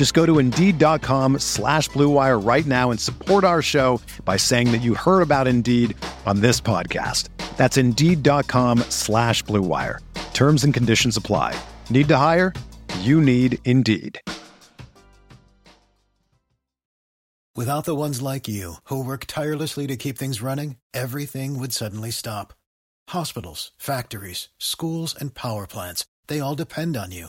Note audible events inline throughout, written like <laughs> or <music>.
Just go to Indeed.com slash BlueWire right now and support our show by saying that you heard about Indeed on this podcast. That's Indeed.com slash BlueWire. Terms and conditions apply. Need to hire? You need Indeed. Without the ones like you, who work tirelessly to keep things running, everything would suddenly stop. Hospitals, factories, schools, and power plants, they all depend on you.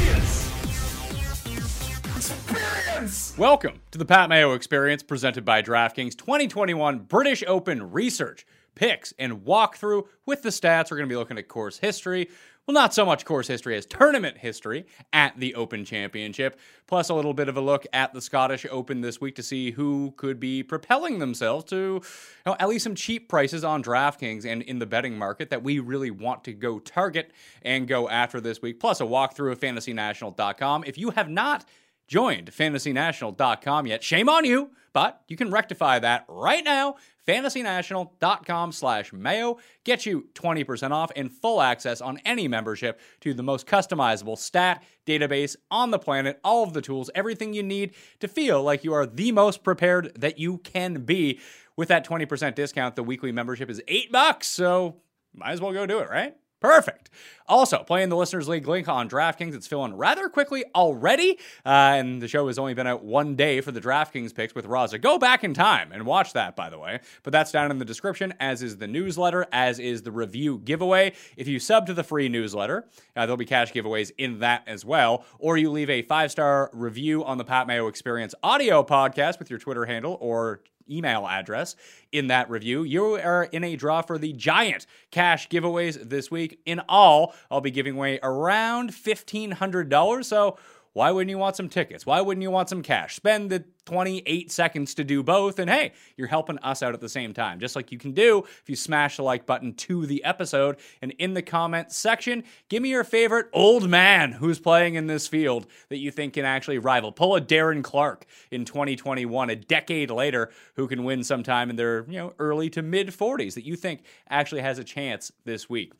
Experience. Welcome to the Pat Mayo Experience presented by DraftKings 2021 British Open Research. Picks and walkthrough with the stats. We're going to be looking at course history. Well, not so much course history as tournament history at the Open Championship, plus a little bit of a look at the Scottish Open this week to see who could be propelling themselves to you know, at least some cheap prices on DraftKings and in the betting market that we really want to go target and go after this week, plus a walkthrough of fantasynational.com. If you have not joined fantasynational.com yet, shame on you, but you can rectify that right now. Fantasynational.com slash mayo get you 20% off and full access on any membership to the most customizable stat database on the planet, all of the tools, everything you need to feel like you are the most prepared that you can be. With that 20% discount, the weekly membership is eight bucks, so might as well go do it, right? Perfect. Also, playing the Listeners League link on DraftKings. It's filling rather quickly already. Uh, and the show has only been out one day for the DraftKings picks with Raza. Go back in time and watch that, by the way. But that's down in the description, as is the newsletter, as is the review giveaway. If you sub to the free newsletter, uh, there'll be cash giveaways in that as well. Or you leave a five star review on the Pat Mayo Experience audio podcast with your Twitter handle or email address in that review. You are in a draw for the giant cash giveaways this week. In all, I'll be giving away around $1,500. So, why wouldn't you want some tickets? Why wouldn't you want some cash? Spend the 28 seconds to do both, and hey, you're helping us out at the same time, just like you can do if you smash the like button to the episode. And in the comment section, give me your favorite old man who's playing in this field that you think can actually rival. Pull a Darren Clarke in 2021, a decade later, who can win sometime in their you know early to mid 40s that you think actually has a chance this week.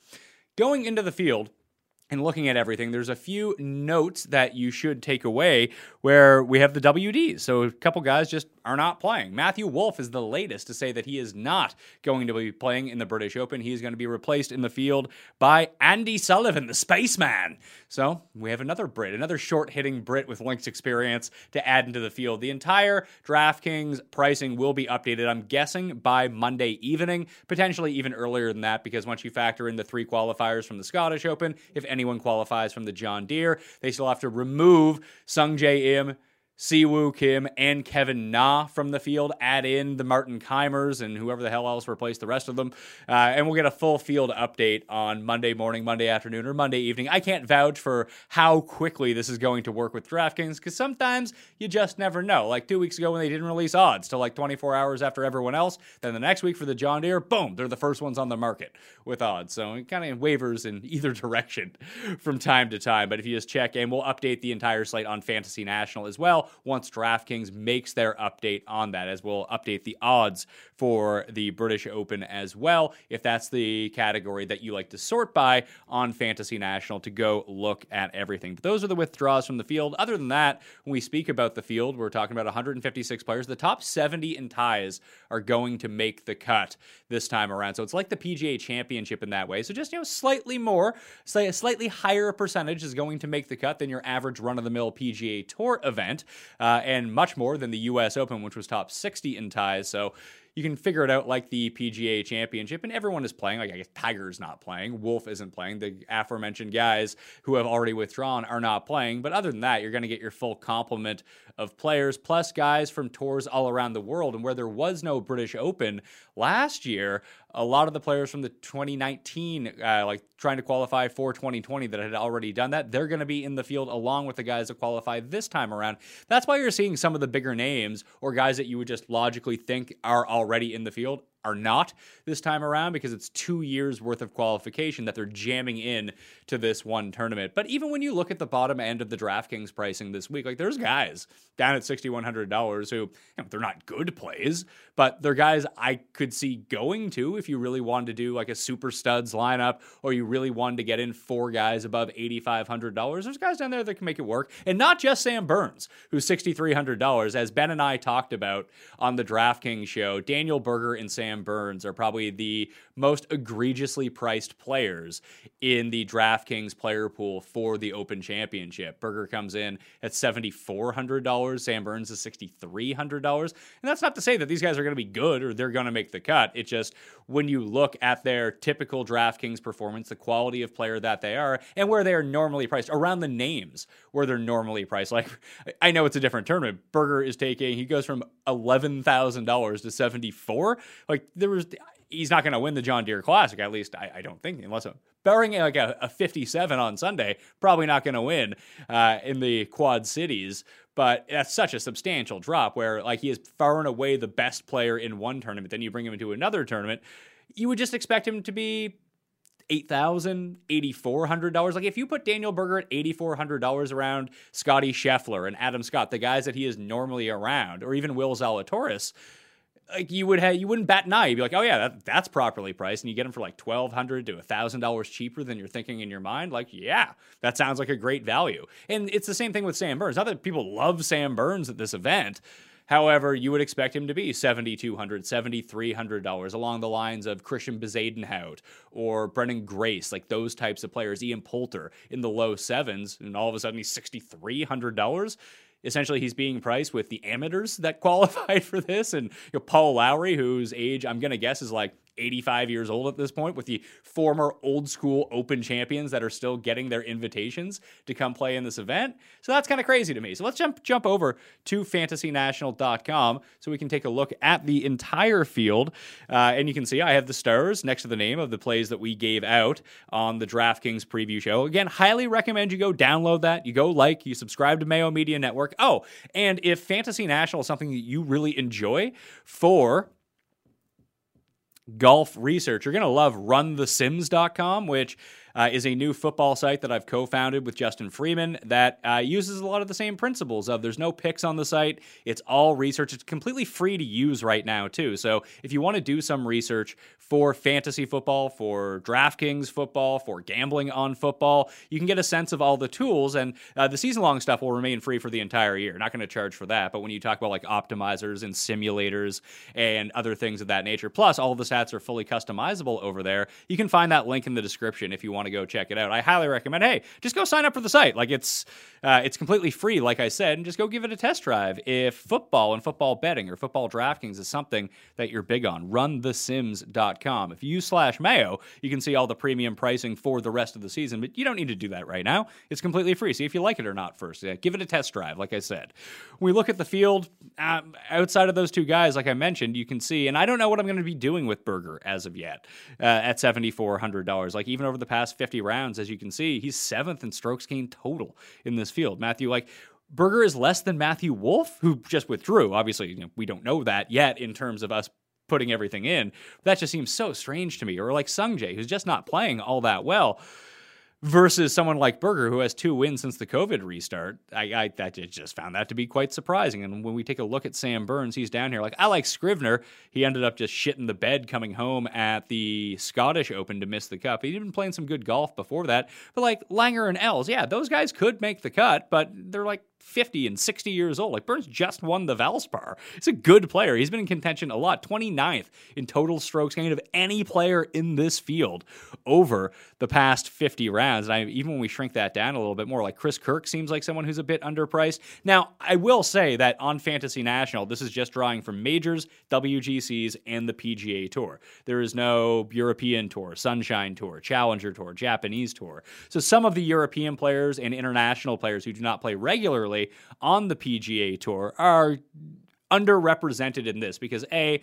Going into the field, and looking at everything, there's a few notes that you should take away where we have the WDs. So a couple guys just are not playing. Matthew Wolff is the latest to say that he is not going to be playing in the British Open. He is going to be replaced in the field by Andy Sullivan, the spaceman. So we have another Brit, another short hitting Brit with links experience to add into the field. The entire DraftKings pricing will be updated, I'm guessing, by Monday evening, potentially even earlier than that, because once you factor in the three qualifiers from the Scottish Open, if anyone qualifies from the John Deere, they still have to remove Sungjae Im. Si Woo Kim and Kevin Na from the field. Add in the Martin Kaymers and whoever the hell else replaced the rest of them. Uh, and we'll get a full field update on Monday morning, Monday afternoon, or Monday evening. I can't vouch for how quickly this is going to work with DraftKings because sometimes you just never know. Like two weeks ago when they didn't release odds till like 24 hours after everyone else. Then the next week for the John Deere, boom, they're the first ones on the market with odds. So it kind of wavers in <laughs> either direction from time to time. But if you just check and we'll update the entire slate on Fantasy National as well once DraftKings makes their update on that, as we'll update the odds for the British Open as well, if that's the category that you like to sort by on Fantasy National to go look at everything. But those are the withdrawals from the field. Other than that, when we speak about the field, we're talking about 156 players. The top 70 in ties are going to make the cut this time around. So it's like the PGA Championship in that way. So just, you know, slightly more, say a slightly higher percentage is going to make the cut than your average run of the mill PGA Tour event, uh, and much more than the US Open, which was top 60 in ties. So you can figure it out like the PGA Championship, and everyone is playing. Like I guess Tiger's not playing, Wolff isn't playing. The aforementioned guys who have already withdrawn are not playing. But other than that, you're going to get your full complement of players, plus guys from tours all around the world. And where there was no British Open last year, a lot of the players from the 2019, uh, like trying to qualify for 2020 that had already done that, they're going to be in the field along with the guys that qualify this time around. That's why you're seeing some of the bigger names or guys that you would just logically think are already in the field are not this time around because it's two years worth of qualification that they're jamming in to this one tournament. But even when you look at the bottom end of the DraftKings pricing this week, like there's guys down at $6,100 who you know, they're not good plays, but they're guys I could see going to if you really wanted to do like a super studs lineup or you really wanted to get in four guys above $8,500. There's guys down there that can make it work. And not just Sam Burns, who's $6,300. As Ben and I talked about on the DraftKings show, Daniel Berger and Sam Sam Burns are probably the most egregiously priced players in the DraftKings player pool for the Open Championship. Berger comes in at $7,400. Sam Burns is $6,300. And that's not to say that these guys are going to be good or they're going to make the cut. It's just when you look at their typical DraftKings performance, the quality of player that they are, and where they are normally priced, around the names where they're normally priced. Like, I know it's a different tournament. Berger is taking, he goes from $11,000 to 74. Like, there was, he's not going to win the John Deere Classic, at least I, I don't think, unless a barring like a, a 57 on Sunday, probably not going to win uh, in the Quad Cities. But that's such a substantial drop where like he is far and away the best player in one tournament. Then you bring him into another tournament, you would just expect him to be eight thousand, eighty four hundred dollars. Like if you put Daniel Berger at eighty four hundred dollars around Scottie Scheffler and Adam Scott, the guys that he is normally around, or even Will Zalatoris, like you would have you wouldn't bat an eye. You'd be like, oh yeah, that, that's properly priced, and you get them for like twelve hundred to thousand dollars cheaper than you're thinking in your mind. Like, yeah, that sounds like a great value. And it's the same thing with Sam Burns. Not that people love Sam Burns at this event. However, you would expect him to be $7,200, $7,300 along the lines of Christian Bezuidenhout or Branden Grace, like those types of players. Ian Poulter in the low sevens, and all of a sudden he's $6,300 essentially he's being priced with the amateurs that <laughs> qualified for this. And you know, Paul Lawrie, whose age I'm going to guess is like 85 years old at this point with the former old school open champions that are still getting their invitations to come play in this event. So that's kind of crazy to me. So let's jump jump over to fantasynational.com so we can take a look at the entire field. Uh, and you can see I have the stars next to the name of the plays that we gave out on the DraftKings preview show. Again, highly recommend you go download that. You go like, you subscribe to Mayo Media Network. Oh, and if Fantasy National is something that you really enjoy for golf research. You're going to love runthesims.com, which uh, is a new football site that I've co founded with Justin Freeman that uh, uses a lot of the same principles of there's no picks on the site. It's all research. It's completely free to use right now, too. So if you want to do some research for fantasy football, for DraftKings football, for gambling on football, you can get a sense of all the tools. And uh, the season long stuff will remain free for the entire year. Not going to charge for that. But when you talk about like optimizers and simulators and other things of that nature, plus all the stats are fully customizable over there, you can find that link in the description if you want want to go check it out, I highly recommend. Hey, just go sign up for the site. Like it's uh, it's completely free, like I said, and just go give it a test drive. If football and football betting or football DraftKings is something that you're big on, runthesims.com. If you slash Mayo, you can see all the premium pricing for the rest of the season, but you don't need to do that right now. It's completely free. See if you like it or not first. Yeah, give it a test drive, like I said. When we look at the field, uh, outside of those two guys, like I mentioned, you can see, and I don't know what I'm going to be doing with Berger as of yet uh, at $7,400. Like even over the past 50 rounds, as you can see, he's seventh in strokes gained total in this field. Matthew, like, Berger is less than Matthew Wolff, who just withdrew. Obviously, you know, we don't know that yet in terms of us putting everything in. That just seems so strange to me. Or like Sungjae, who's just not playing all that well. Versus someone like Berger who has two wins since the COVID restart. I, I, I just found that to be quite surprising. And when we take a look at Sam Burns, he's down here. Like I like Scrivener. He ended up just shitting the bed coming home at the Scottish Open to miss the cup. He'd been playing some good golf before that. But like Langer and Els, yeah, those guys could make the cut, but they're like 50 and 60 years old. Like Burns just won the Valspar. He's a good player. He's been in contention a lot. 29th in total strokes gained of any player in this field over the past 50 rounds. And I, even when we shrink that down a little bit more, like Chris Kirk seems like someone who's a bit underpriced. Now, I will say that on Fantasy National, this is just drawing from majors, WGCs, and the PGA Tour. There is no European Tour, Sunshine Tour, Challenger Tour, Japanese Tour. So some of the European players and international players who do not play regularly on the PGA Tour are underrepresented in this because A,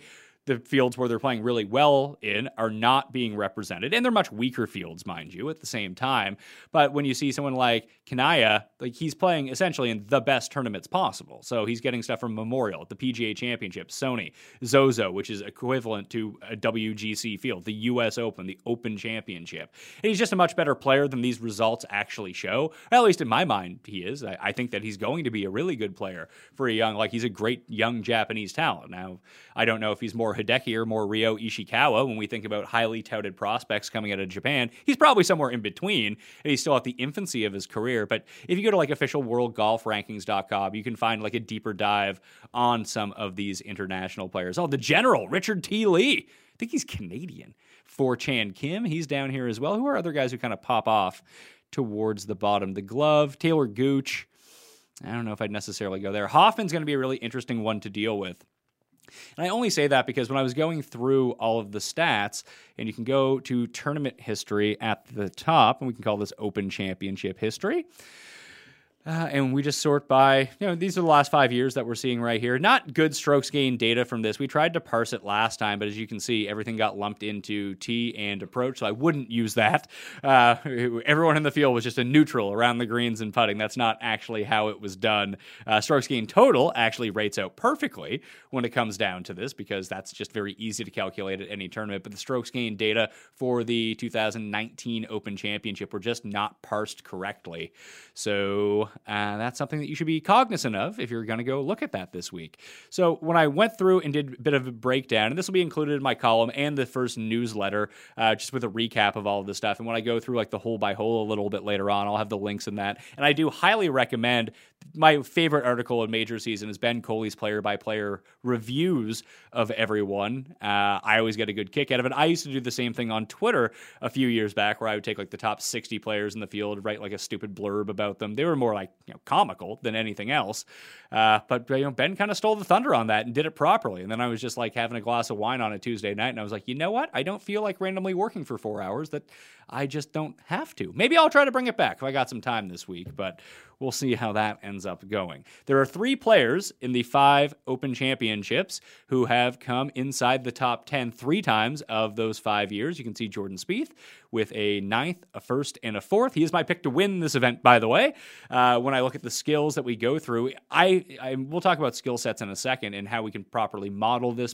the fields where they're playing really well in are not being represented. And they're much weaker fields, mind you, at the same time. But when you see someone like Kanaya, like he's playing essentially in the best tournaments possible. So he's getting stuff from Memorial, the PGA Championship, Sony, Zozo, which is equivalent to a WGC field, the US Open, the Open Championship. And he's just a much better player than these results actually show. At least in my mind, he is. I, I think that he's going to be a really good player for a young, like he's a great young Japanese talent. Now, I don't know if he's more Hideki or more Ryo Ishikawa when we think about highly touted prospects coming out of Japan. He's probably somewhere in between, and he's still at the infancy of his career. But if you go to like officialworldgolfrankings.com, you can find like a deeper dive on some of these international players. Oh, the general, Richard T. Lee. I think he's Canadian. For Chan Kim, he's down here as well. Who are other guys who kind of pop off towards the bottom? The glove, Taylor Gooch. I don't know if I'd necessarily go there. Hoffman's going to be a really interesting one to deal with. And I only say that because when I was going through all of the stats, and you can go to tournament history at the top, and we can call this Open Championship history. Uh, and we just sort by, you know, these are the last five years that we're seeing right here. Not good strokes gain data from this. We tried to parse it last time, but as you can see, everything got lumped into T and approach, so I wouldn't use that. Uh, <laughs> everyone in the field was just a neutral around the greens and putting. That's not actually how it was done. Uh, strokes gain total actually rates out perfectly when it comes down to this because that's just very easy to calculate at any tournament. But the strokes gain data for the 2019 Open Championship were just not parsed correctly. So uh, that's something that you should be cognizant of if you're going to go look at that this week. So when I went through and did a bit of a breakdown, and this will be included in my column and the first newsletter, uh, just with a recap of all of this stuff. And when I go through like the hole by hole a little bit later on, I'll have the links in that. And I do highly recommend my favorite article in Major Season is Ben Coley's player by player reviews of everyone. Uh, I always get a good kick out of it. I used to do the same thing on Twitter a few years back where I would take like the top 60 players in the field, write like a stupid blurb about them. They were more like you know, comical than anything else. Uh, but you know, Ben kind of stole the thunder on that and did it properly. And then I was just like having a glass of wine on a Tuesday night, and I was like, you know what? I don't feel like randomly working for four hours. That I just don't have to. Maybe I'll try to bring it back if I got some time this week. But we'll see how that ends up going. There are three players in the five Open Championships who have come inside the top 10 three times of those five years. You can see Jordan Spieth with a ninth, a first, and a fourth. He is my pick to win this event, by the way. Uh, when I look at the skills that we go through, I, I we'll talk about skill sets in a second and how we can properly model this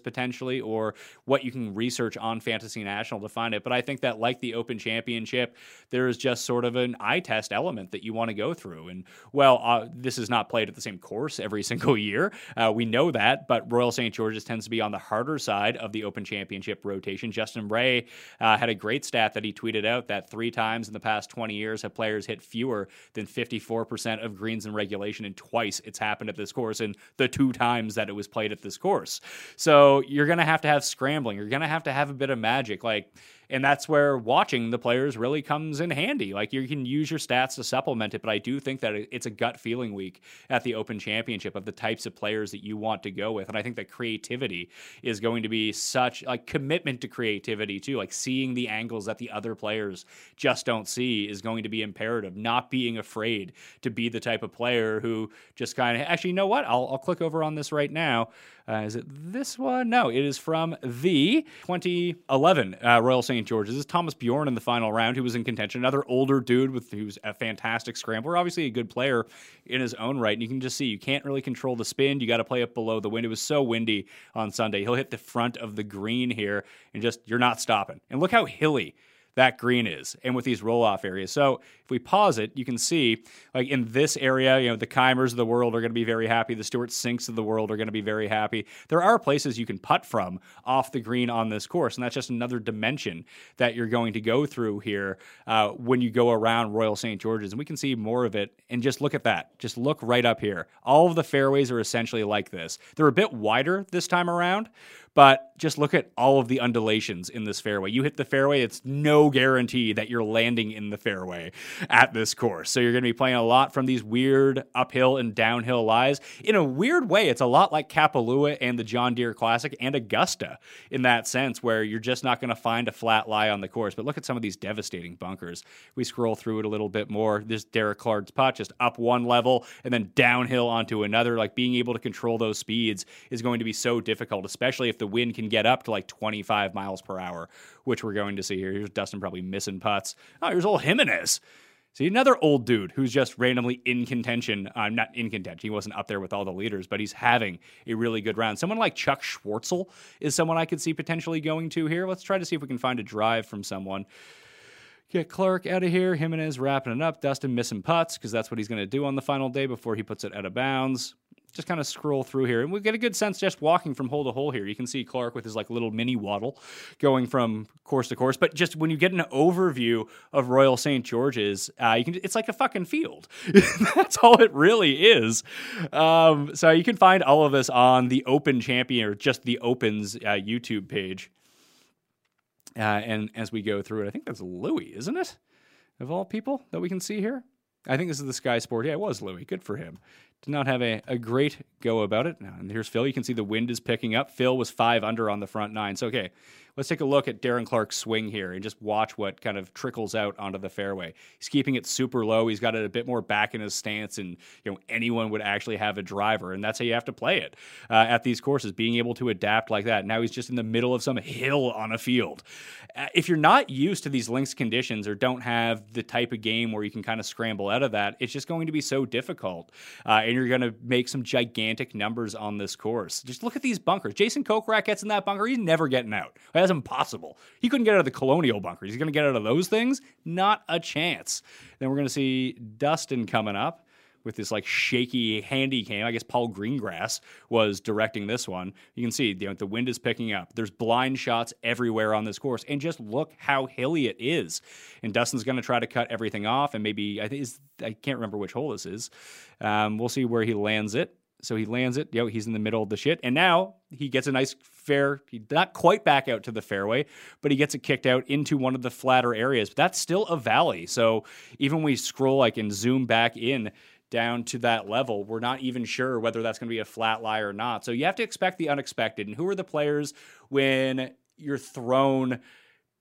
Championship, there is just sort of an eye test element that you want to go through. And well, uh, this is not played at the same course every <laughs> single year. Uh, we know that, but Royal St. George's tends to be on the harder side of the Open Championship rotation. Justin Ray uh, had a great stat that he tweeted out that three times in the past 20 years have players hit fewer than 54% of greens in regulation, and twice it's happened at this course, and the two times that it was played at this course. So you're going to have to have scrambling. You're going to have to have a bit of magic. Like, and that's where watching the players really comes in handy. Like you can use your stats to supplement it, but I do think that it's a gut feeling week at the Open Championship of the types of players that you want to go with, and I think that creativity is going to be such like commitment to creativity too. Like seeing the angles that the other players just don't see is going to be imperative. Not being afraid to be the type of player who just kind of actually, you know what? I'll, I'll click over on this right now. Uh, is it this one? No, it is from the 2011 uh, Royal St. George's. This is Thomas Bjorn in the final round, who was in contention. Another older dude with who's a fantastic scrambler, obviously a good player in his own right. And you can just see you can't really control the spin. You got to play it below the wind. It was so windy on Sunday. He'll hit the front of the green here, and just you're not stopping. And look how hilly that green is and with these roll off areas. So if we pause it, you can see like in this area, you know, the Kaymers of the world are going to be very happy. The Stewart Cinks of the world are going to be very happy. There are places you can putt from off the green on this course, and that's just another dimension that you're going to go through here uh, when you go around Royal St. George's. And we can see more of it. And just look at that. Just look right up here. All of the fairways are essentially like this. They're a bit wider this time around, but just look at all of the undulations in this fairway. You hit the fairway, it's no guarantee that you're landing in the fairway at this course. So you're going to be playing a lot from these weird uphill and downhill lies. In a weird way, it's a lot like Kapalua and the John Deere Classic and Augusta in that sense, where you're just not going to find a flat lie on the course. But look at some of these devastating bunkers. We scroll through it a little bit more. This Derek Clarke's putt just up one level and then downhill onto another. Like being able to control those speeds is going to be so difficult, especially if the wind can get up to like 25 miles per hour, which we're going to see here. Here's Dustin probably missing putts. Oh, here's old Jimenez. See, another old dude who's just randomly in contention. I'm uh, not in contention. He wasn't up there with all the leaders, but he's having a really good round. Someone like Chuck Schwartzel is someone I could see potentially going to here. Let's try to see if we can find a drive from someone. Get Clarke out of here. Jimenez wrapping it up. Dustin missing putts because that's what he's going to do on the final day before he puts it out of bounds just kind of scroll through here and we get a good sense just walking from hole to hole here. You can see Clarke with his like little mini waddle going from course to course. But just when you get an overview of Royal St. George's, uh, you can it's like a fucking field. <laughs> That's all it really is. Um, so you can find all of this on the Open Champion or just the Opens uh, YouTube page. Uh, and as we go through it, I think that's Louis, isn't it? Of all people that we can see here. I think this is the Sky Sport. Yeah, it was Louis. Good for him did not have a, a great go about it. And here's Phil. You can see the wind is picking up. Phil was five under on the front nine. So, okay, let's take a look at Darren Clarke's swing here and just watch what kind of trickles out onto the fairway. He's keeping it super low. He's got it a bit more back in his stance, and you know anyone would actually have a driver, and that's how you have to play it uh, at these courses. Being able to adapt like that. Now he's just in the middle of some hill on a field. Uh, if you're not used to these links conditions or don't have the type of game where you can kind of scramble out of that, it's just going to be so difficult, uh, and you're going to make some gigantic numbers on this course. Just look at these bunkers. Jason Kokrak gets in that bunker. He's never getting out. That's impossible. He couldn't get out of the colonial bunkers. He's going to get out of those things? Not a chance. Then we're going to see Dustin coming up with this like shaky handy cam. I guess Paul Greengrass was directing this one. You can see you know, the wind is picking up. There's blind shots everywhere on this course, and just look how hilly it is. And Dustin's going to try to cut everything off, and maybe I think I can't remember which hole this is. Um, we'll see where he lands it. So he lands it. Yo, he's in the middle of the shit. And now he gets a nice fair, not quite back out to the fairway, but he gets it kicked out into one of the flatter areas. But that's still a valley. So even when we scroll like and zoom back in down to that level, we're not even sure whether that's going to be a flat lie or not. So you have to expect the unexpected. And who are the players when you're thrown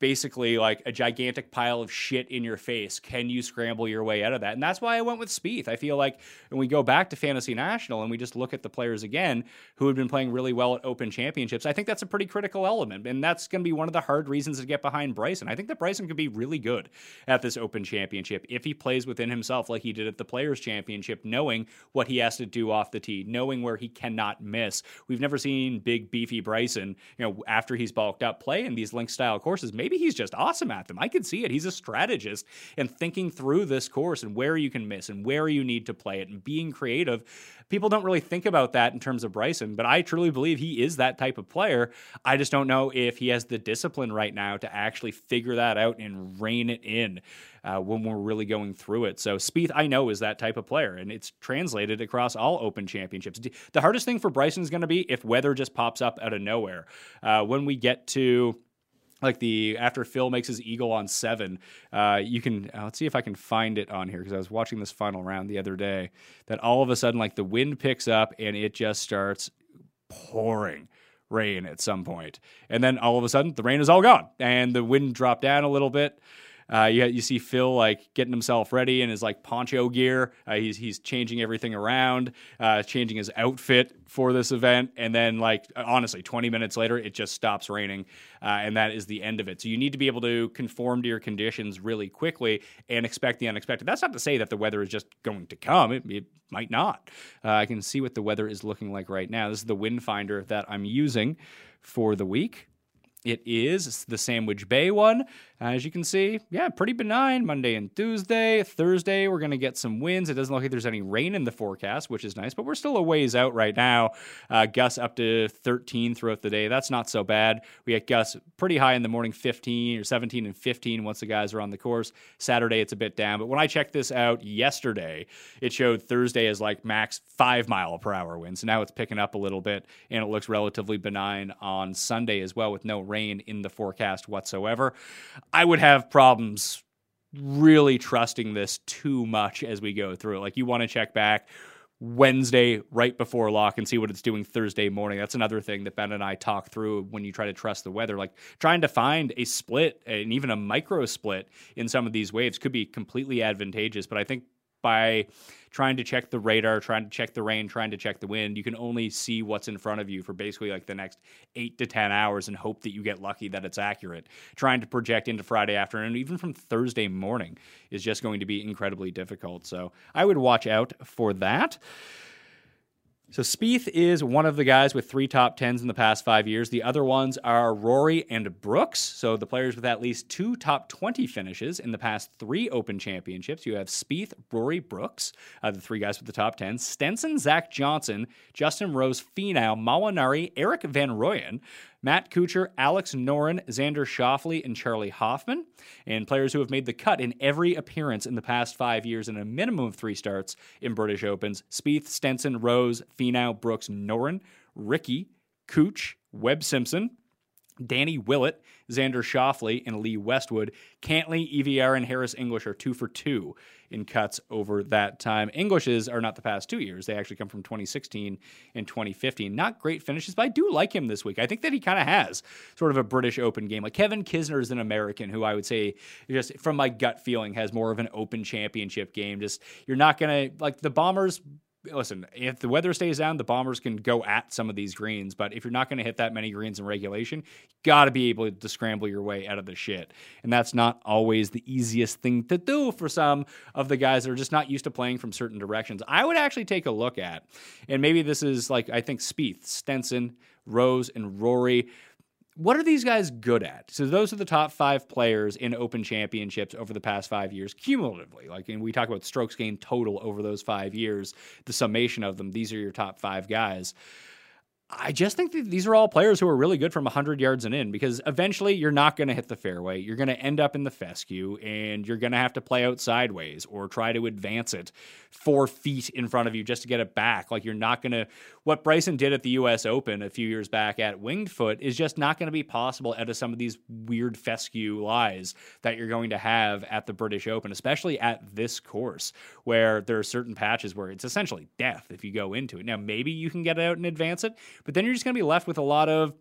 basically like a gigantic pile of shit in your face. Can you scramble your way out of that? And that's why I went with Spieth. I feel like when we go back to Fantasy National and we just look at the players again who have been playing really well at Open Championships, I think that's a pretty critical element. And that's going to be one of the hard reasons to get behind Bryson. I think that Bryson could be really good at this Open Championship if he plays within himself like he did at the Players Championship, knowing what he has to do off the tee, knowing where he cannot miss. We've never seen big, beefy Bryson, you know, after he's bulked up play in these link style courses. Maybe maybe he's just awesome at them. I can see it. He's a strategist and thinking through this course and where you can miss and where you need to play it and being creative. People don't really think about that in terms of Bryson, but I truly believe he is that type of player. I just don't know if he has the discipline right now to actually figure that out and rein it in. Uh, when we're really going through it. So Spieth, I know, is that type of player, and it's translated across all Open championships. The hardest thing for Bryson is going to be if weather just pops up out of nowhere. Uh, when we get to like the after Phil makes his eagle on seven, uh, you can uh, let's see if I can find it on here because I was watching this final round the other day. That all of a sudden, like the wind picks up and it just starts pouring rain at some point, and then all of a sudden the rain is all gone and the wind dropped down a little bit. Uh, you, you see Phil like getting himself ready in his like poncho gear. Uh, he's he's changing everything around, uh, changing his outfit for this event, and then like honestly, 20 minutes later, it just stops raining, uh, and that is the end of it. So you need to be able to conform to your conditions really quickly and expect the unexpected. That's not to say that the weather is just going to come. It, it might not. Uh, I can see what the weather is looking like right now. This is the wind finder that I'm using for the week It is the Sandwich Bay one. As you can see, yeah, pretty benign Monday and Tuesday. Thursday, we're going to get some winds. It doesn't look like there's any rain in the forecast, which is nice, but we're still a ways out right now. Uh, gusts up to 13 throughout the day. That's not so bad. We get gusts pretty high in the morning, 15 or 17 and 15 once the guys are on the course. Saturday, it's a bit down. But when I checked this out yesterday, it showed Thursday as like max five mile per hour winds. So now it's picking up a little bit, and it looks relatively benign on Sunday as well with no rain in the forecast whatsoever. I would have problems really trusting this too much as we go through. Like you want to check back Wednesday right before lock and see what it's doing Thursday morning. That's another thing that Ben and I talk through when you try to trust the weather. Like trying to find a split and even a micro split in some of these waves could be completely advantageous. But I think by trying to check the radar, trying to check the rain, trying to check the wind. You can only see what's in front of you for basically like the next eight to 10 hours and hope that you get lucky that it's accurate. Trying to project into Friday afternoon, even from Thursday morning, is just going to be incredibly difficult. So I would watch out for that. So Spieth is one of the guys with three top tens in the past five years. The other ones are Rory and Brooks. So the players with at least two top 20 finishes in the past three Open Championships. You have Spieth, Rory, Brooks, uh, the three guys with the top tens. Stenson, Zach Johnson, Justin Rose, Finau, Molinari, Erik van Rooyen. Matt Kuchar, Alex Noren, Xander Schauffele, and Charley Hoffman. And players who have made the cut in every appearance in the past five years in a minimum of three starts in British Opens Spieth, Stenson, Rose, Finau, Brooks, Noren, Rickie, Cooch, Webb Simpson, Danny Willett, Xander Schauffele, and Lee Westwood. Cantlay, EVR, and Harris English are two for two in cuts over that time. Englishes are not the past two years. They actually come from 2016 and 2015. Not great finishes, but I do like him this week. I think that he kind of has sort of a British Open game. Like Kevin Kisner is an American who I would say, just from my gut feeling, has more of an Open Championship game. Just you're not gonna like the Bombers listen, if the weather stays down, the Bombers can go at some of these greens. But if you're not going to hit that many greens in regulation, you got to be able to scramble your way out of the shit. And that's not always the easiest thing to do for some of the guys that are just not used to playing from certain directions. I would actually take a look at, and maybe this is like, I think Spieth, Stenson, Rose, and Rory what are these guys good at? So those are the top five players in Open Championships over the past five years, cumulatively. Like, and we talk about strokes gained total over those five years, the summation of them. These are your top five guys. I just think that these are all players who are really good from 100 yards and in because eventually you're not going to hit the fairway. You're going to end up in the fescue and you're going to have to play out sideways or try to advance it four feet in front of you just to get it back. Like you're not going to. What Bryson did at the U.S. Open a few years back at Winged Foot is just not going to be possible out of some of these weird fescue lies that you're going to have at the British Open, especially at this course where there are certain patches where it's essentially death if you go into it. Now, maybe you can get out and advance it, but then you're just going to be left with a lot of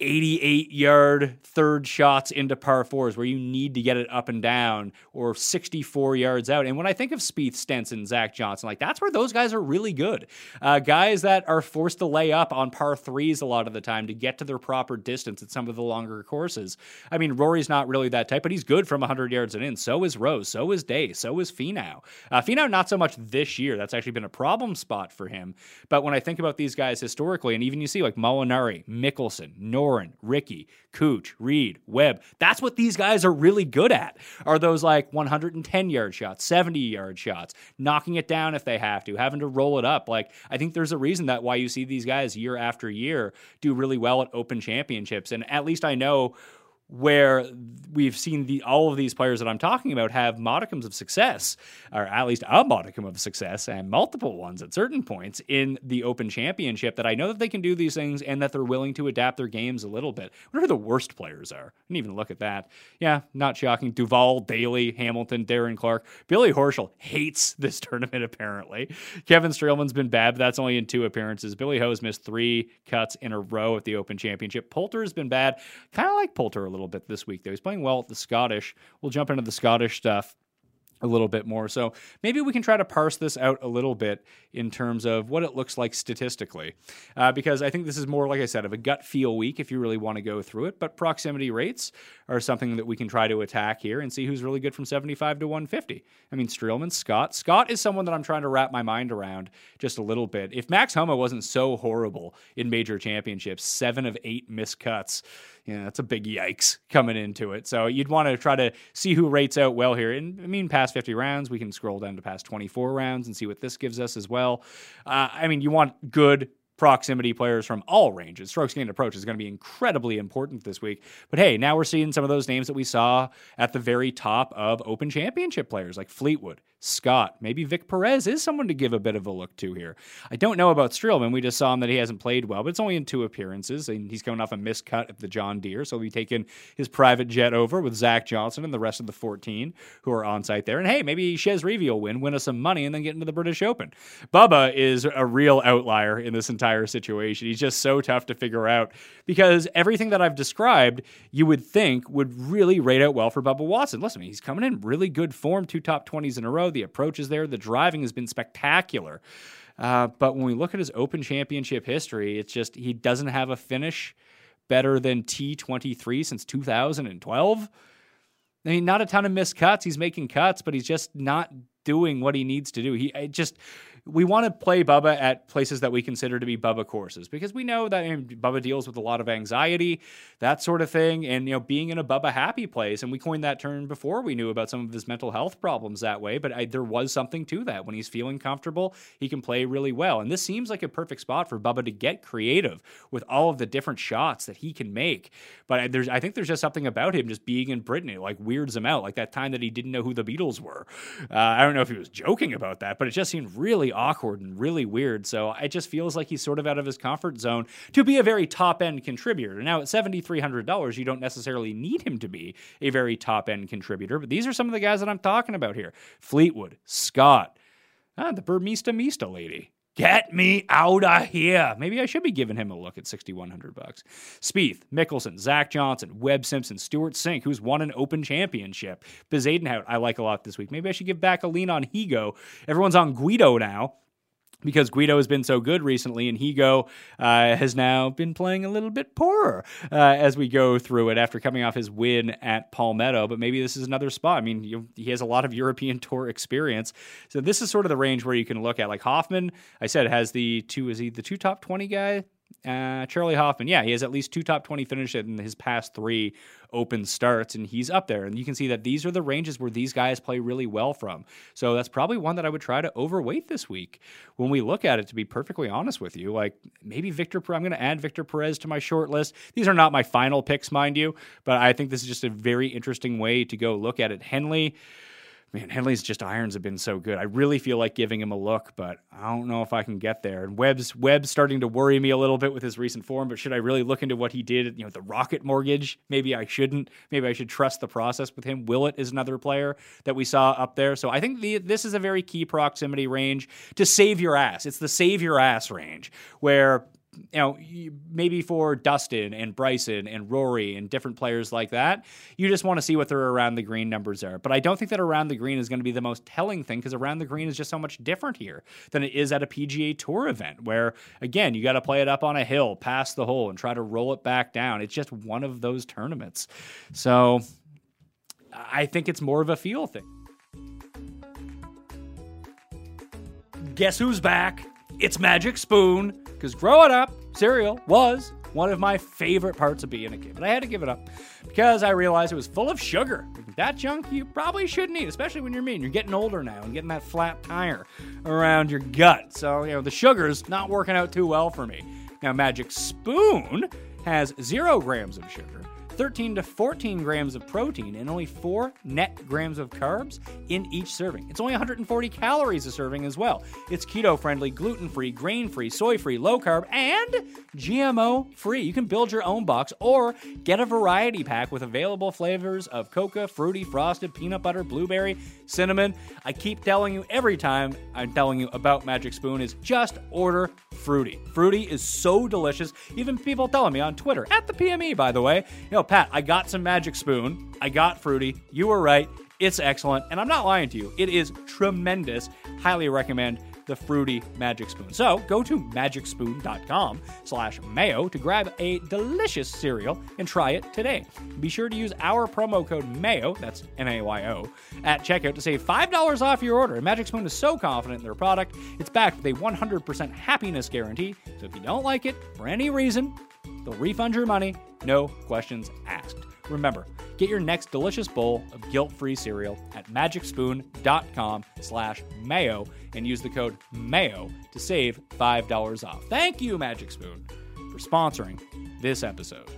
88 yard third shots into par fours where you need to get it up and down or 64 yards out. And when I think of Spieth, Stenson, Zach Johnson, like that's where those guys are really good. Uh, guys that are forced to lay up on par threes a lot of the time to get to their proper distance at some of the longer courses. I mean, Rory's not really that type, but he's good from 100 yards and in. So is Rose. So is Day. So is Finau. Uh, Finau, not so much this year. That's actually been a problem spot for him. But when I think about these guys historically, and even you see like Molinari, Mickelson, Norris, Warren, Rickie, Cooch, Reed, Webb. That's what these guys are really good at. Are those like 110 yard shots, 70 yard shots, knocking it down if they have to, having to roll it up. Like I think there's a reason that why you see these guys year after year do really well at open championships. And at least I know where we've seen the all of these players that I'm talking about have modicums of success, or at least a modicum of success, and multiple ones at certain points in the Open Championship. That I know that they can do these things and that they're willing to adapt their games a little bit. Whatever the worst players are, I didn't even look at that. Yeah, not shocking. Duval, Daly, Hamilton, Darren Clarke, Billy Horschel hates <laughs> this tournament apparently. Kevin Streelman's been bad, but that's only in two appearances. Billy Ho's missed three cuts in a row at the Open Championship. Poulter's been bad. Kind of like Poulter a little little bit this week, though. He's playing well at the Scottish. We'll jump into the Scottish stuff a little bit more. So maybe we can try to parse this out a little bit in terms of what it looks like statistically, uh, because I think this is more, like I said, of a gut feel week if you really want to go through it. But proximity rates are something that we can try to attack here and see who's really good from 75 to 150. I mean, Streelman, Scott. Scott is someone that I'm trying to wrap my mind around just a little bit. If Max Homa wasn't so horrible in major championships, seven of eight missed cuts, Yeah, that's a big yikes coming into it. So you'd want to try to see who rates out well here. And I mean, past 50 rounds, we can scroll down to past 24 rounds and see what this gives us as well. Uh, I mean, you want good proximity players from all ranges. Strokes gained approach is going to be incredibly important this week. But hey, now we're seeing some of those names that we saw at the very top of Open Championship players like Fleetwood, Scott, maybe Vic Perez is someone to give a bit of a look to here. I don't know about Streelman. We just saw him that he hasn't played well, but it's only in two appearances, and he's coming off a missed cut at the John Deere, so he'll be taking his private jet over with Zach Johnson and the rest of the 14 who are on site there. And hey, maybe Chez Reavie will win, win us some money, and then get into the British Open. Bubba is a real outlier in this entire situation. He's just so tough to figure out because everything that I've described, you would think would really rate out well for Bubba Watson. Listen, he's coming in really good form, two top 20s in a row. The approach is there. The driving has been spectacular. Uh, but when we look at his Open Championship history, it's just he doesn't have a finish better than T23 since 2012. I mean, not a ton of missed cuts. He's making cuts, but he's just not doing what he needs to do. He just we want to play Bubba at places that we consider to be Bubba courses because we know that Bubba deals with a lot of anxiety, that sort of thing, and you know being in a Bubba happy place. And we coined that term before we knew about some of his mental health problems that way, but I, there was something to that. When he's feeling comfortable, he can play really well, and this seems like a perfect spot for Bubba to get creative with all of the different shots that he can make. But there's, I think there's just something about him just being in Britain, it like weirds him out. Like that time that he didn't know who the Beatles were. Uh, I don't know if he was joking about that, but it just seemed really awkward and really weird. So it just feels like he's sort of out of his comfort zone to be a very top end contributor. Now at seventy three hundred dollars, you don't necessarily need him to be a very top end contributor, but these are some of the guys that I'm talking about here: Fleetwood, Scott, ah, the Burmester Mista lady. Get me out of here. Maybe I should be giving him a look at 6100 bucks. Spieth, Mickelson, Zach Johnson, Webb Simpson, Stewart Cink, who's won an Open Championship. Bezuidenhout, I like a lot this week. Maybe I should give back a lean on Higgo. Everyone's on Guido now because Guido has been so good recently, and Higgo uh, has now been playing a little bit poorer uh, as we go through it after coming off his win at Palmetto. But maybe this is another spot. I mean, you, he has a lot of European <laughs> Tour experience, so this is sort of the range where you can look at. Like Hoffman, I said, has the two. Is he the two top twenty guy? Uh, Charley Hoffman, yeah, he has at least two top 20 finishes in his past three open starts, and he's up there. And you can see that these are the ranges where these guys play really well from. So that's probably one that I would try to overweight this week. When we look at it, to be perfectly honest with you, like maybe Victor, I'm going to add Victor Perez to my short list. These are not my final picks, mind you, but I think this is just a very interesting way to go look at it. Henley man, Henley's just irons have been so good. I really feel like giving him a look, but I don't know if I can get there. And Webb's Webb's starting to worry me a little bit with his recent form. But should I really look into what he did? You know, the Rocket Mortgage. Maybe I shouldn't. Maybe I should trust the process with him. Willett is another player that we saw up there. So I think the, this is a very key proximity range to save your ass. It's the save your ass range where you know, maybe for Dustin and Bryson and Rory and different players like that, you just want to see what their around the green numbers are. But I don't think that around the green is going to be the most telling thing because around the green is just so much different here than it is at a PGA Tour event where, again, you got to play it up on a hill, past the hole, and try to roll it back down. It's just one of those tournaments. So I think it's more of a feel thing. Guess who's back? It's Magic Spoon. Because growing up, cereal was one of my favorite parts of being a kid. But I had to give it up because I realized it was full of sugar. That junk you probably shouldn't eat, especially when you're me and you're getting older now and getting that flat tire around your gut. So, you know, the sugar's not working out too well for me. Now, Magic Spoon has zero grams of sugar 13 to 14 grams of protein and only 4 net grams of carbs in each serving. It's only 140 calories a serving as well. It's keto friendly, gluten free, grain free, soy free, low carb, and GMO free. You can build your own box or get a variety pack with available flavors of coca, fruity, frosted, peanut butter, blueberry, cinnamon. I keep telling you every time I'm telling you about Magic Spoon is just order fruity. Fruity is so delicious. Even people telling me on Twitter, at the PME, by the way, you know, Pat, I got some Magic Spoon. I got fruity. You were right. It's excellent. And I'm not lying to you. It is tremendous. Highly recommend the fruity magic spoon. So go to magicspoon.com slash mayo to grab a delicious cereal and try it today. Be sure to use our promo code MAYO, that's M-A-Y-O, at checkout to save $5 off your order. And Magic Spoon is so confident in their product, it's backed with a 100% happiness guarantee. So if you don't like it for any reason, They'll refund your money, no questions asked. Remember, get your next delicious bowl of guilt-free cereal at magicspoon.com slash mayo and use the code MAYO to save $5 off. Thank you, Magic Spoon, for sponsoring this episode.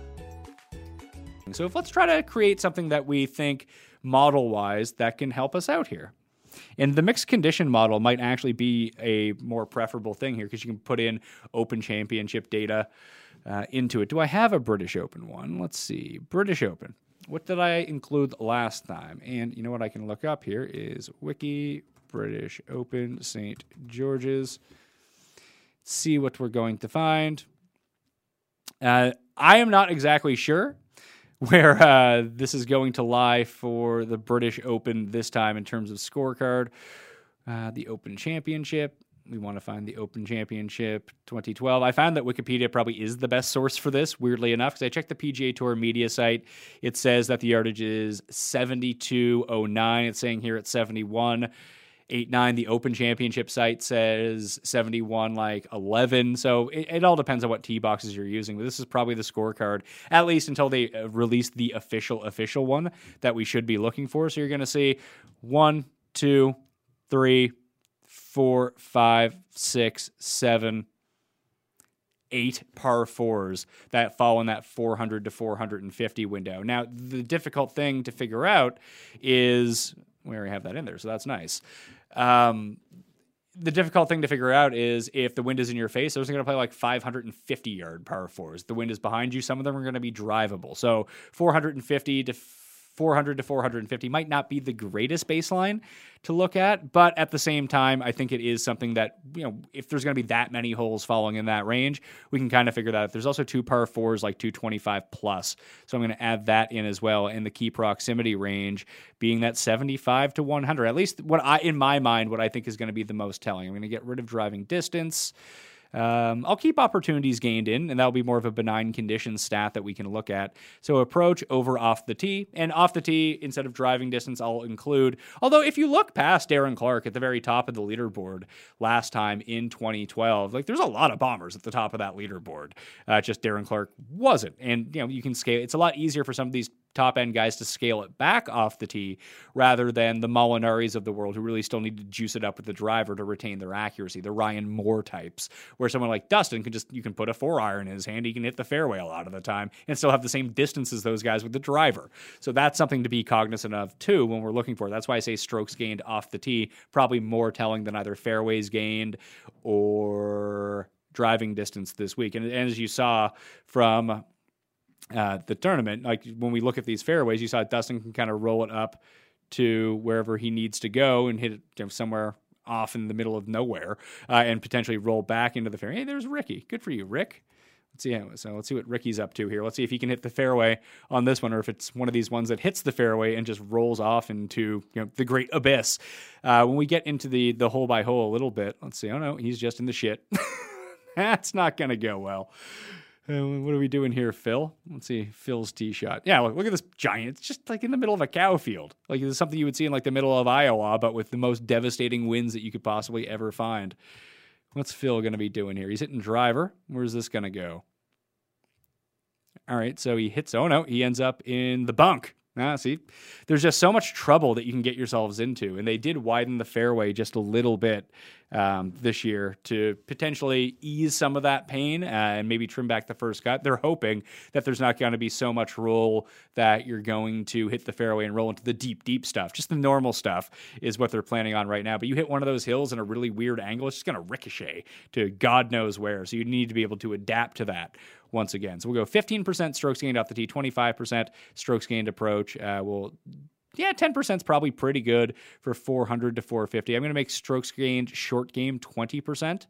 So let's try to create something that we think model-wise that can help us out here. And the mixed condition model might actually be a more preferable thing here because you can put in open championship data uh, into it. Do I have a British Open one? Let's see. British Open. What did I include last time? And you know what I can look up here is Wiki British Open St. George's. See what we're going to find. Uh, I am not exactly sure <laughs> where uh, this is going to lie for the British Open this time in terms of scorecard. Uh, the Open Championship. We want to find the Open Championship 2012. I found that Wikipedia probably is the best source for this, weirdly enough, because I checked the PGA Tour media site. It says that the yardage is 7209. It's saying here it's 71. 8 9 the open championship site says 71 like 11 so it, it, all depends on what tee boxes you're using but this is probably the scorecard at least until they uh, release the official official one that we should be looking for so you're going to see one two three four five six seven eight par fours that fall in that 400 to 450 window now the difficult thing to figure out is we already have that in there, so that's nice. Um, the difficult thing to figure out is if the wind is in your face, those are going to play like 550 yard par fours. The wind is behind you. Some of them are going to be drivable. So 450 to 400 to 450 might not be the greatest baseline to look at, but at the same time, I think it is something that, you know, if there's going to be that many holes falling in that range, we can kind of figure that out. There's also two par fours, like 225 plus. So I'm going to add that in as well. in the key proximity range being that 75 to 100. At least what I, in my mind, what I think is going to be the most telling. I'm going to get rid of driving distance. Um, I'll keep opportunities gained in, and that'll be more of a benign condition stat that we can look at. So approach over off the tee, and off the tee instead of driving distance, I'll include. Although if you look past Darren Clarke at the very top of the leaderboard last time in 2012, like there's a lot of bombers at the top of that leaderboard. Uh, just Darren Clarke wasn't, and you know you can scale. It's a lot easier for some of these top end guys to scale it back off the tee rather than the Molinaris of the world who really still need to juice it up with the driver to retain their accuracy, the Ryan Moore types, where someone like Dustin can just, you can put a four iron in his hand, he can hit the fairway a lot of the time and still have the same distance as those guys with the driver. So that's something to be cognizant of too when we're looking for. It. That's why I say strokes gained off the tee, probably more telling than either fairways gained or driving distance this week. And, and as you saw from uh, the tournament. Like when we look at these fairways, you saw Dustin can kind of roll it up to wherever he needs to go and hit it somewhere off in the middle of nowhere uh, and potentially roll back into the fairway. Hey, there's Rickie. Good for you, Rick. Let's see. So let's see what Rickie's up to here. Let's see if he can hit the fairway on this one, or if it's one of these ones that hits the fairway and just rolls off into you know the great abyss. Uh, when we get into the the hole by hole a little bit, let's see. Oh no, he's just in the shit. <laughs> That's not going to go well. Uh, what are we doing here, Phil? Let's see, Phil's tee shot. Yeah, look, look, at this giant. It's just like in the middle of a cow field. Like it's something you would see in like the middle of Iowa, but with the most devastating winds that you could possibly ever find. What's Phil going to be doing here? He's hitting driver. Where's this going to go? All right, so he hits. Oh no, he ends up in the bunk. Ah, see, there's just so much trouble that you can get yourselves into, and they did widen the fairway just a little bit um, this year to potentially ease some of that pain uh, and maybe trim back the first cut. They're hoping that there's not going to be so much roll that you're going to hit the fairway and roll into the deep, deep stuff. Just the normal stuff is what they're planning on right now. But you hit one of those hills in a really weird angle, it's just going to ricochet to God knows where. So you need to be able to adapt to that once again. So we'll go 15% strokes gained off the tee, 25% strokes gained approach. Uh, we'll yeah, 10% is probably pretty good for 400 to 450. I'm going to make strokes gained short game 20%.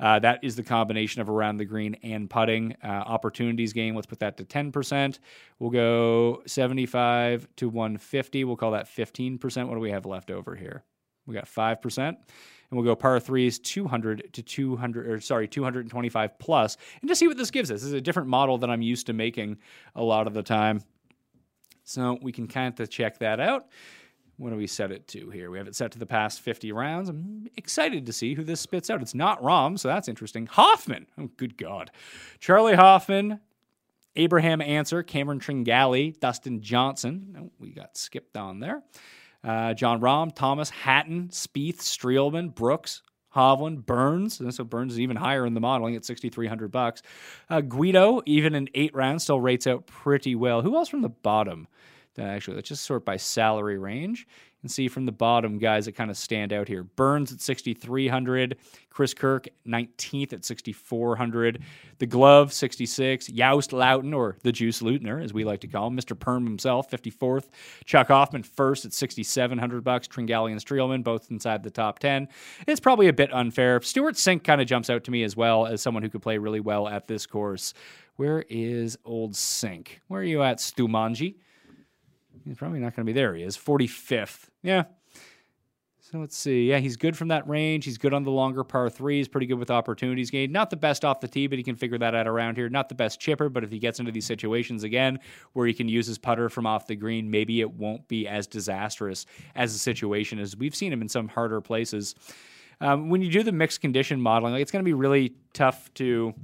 Uh, that is the combination of around the green and putting. Uh, opportunities game, let's put that to 10%. We'll go 75 to 150. We'll call that 15%. What do we have left over here? We got 5% and we'll go par threes 200 to 200 or sorry 225 plus and just see what this gives us this is a different model than i'm used to making a lot of the time so we can kind of check that out what do we set it to here? We have it set to the past 50 rounds. I'm excited to see who this spits out. It's not Rahm, so that's interesting. Hoffman. Oh, good God. Charley Hoffman Abraham Ancer, Cameron Tringale, Dustin Johnson. Oh, we got skipped on there. Uh, Jon Rahm, Thomas, Hatton, Spieth, Streelman, Brooks, Hovland, Burns, and so Burns is even higher in the modeling at 6,300 bucks. Uh, Higgo, even in eight rounds, still rates out pretty well. Who else from the bottom? Actually, let's just sort by salary range and see from the bottom guys that kind of stand out here. Burns at 6,300, Chris Kirk 19th at 6,400, the Glove 66, Joost Luiten or the Juice Lutner as we like to call him, Mr. Perm himself 54th, Chuck Hoffman first at 6,700 bucks, Tringale and Streelman both inside the top 10. It's probably a bit unfair. Stewart Cink kind of jumps out to me as well as someone who could play really well at this course. Where is old Cink? Where are you at, Stumanji? He's probably not going to be there. He is 45th. Yeah. So let's see. Yeah, he's good from that range. He's good on the longer par threes, pretty good with opportunities gained. Not the best off the tee, but he can figure that out around here. Not the best chipper, but if he gets into these situations again where he can use his putter from off the green, maybe it won't be as disastrous as the situation as we've seen him in some harder places. Um, when you do the mixed condition modeling, like it's going to be really tough to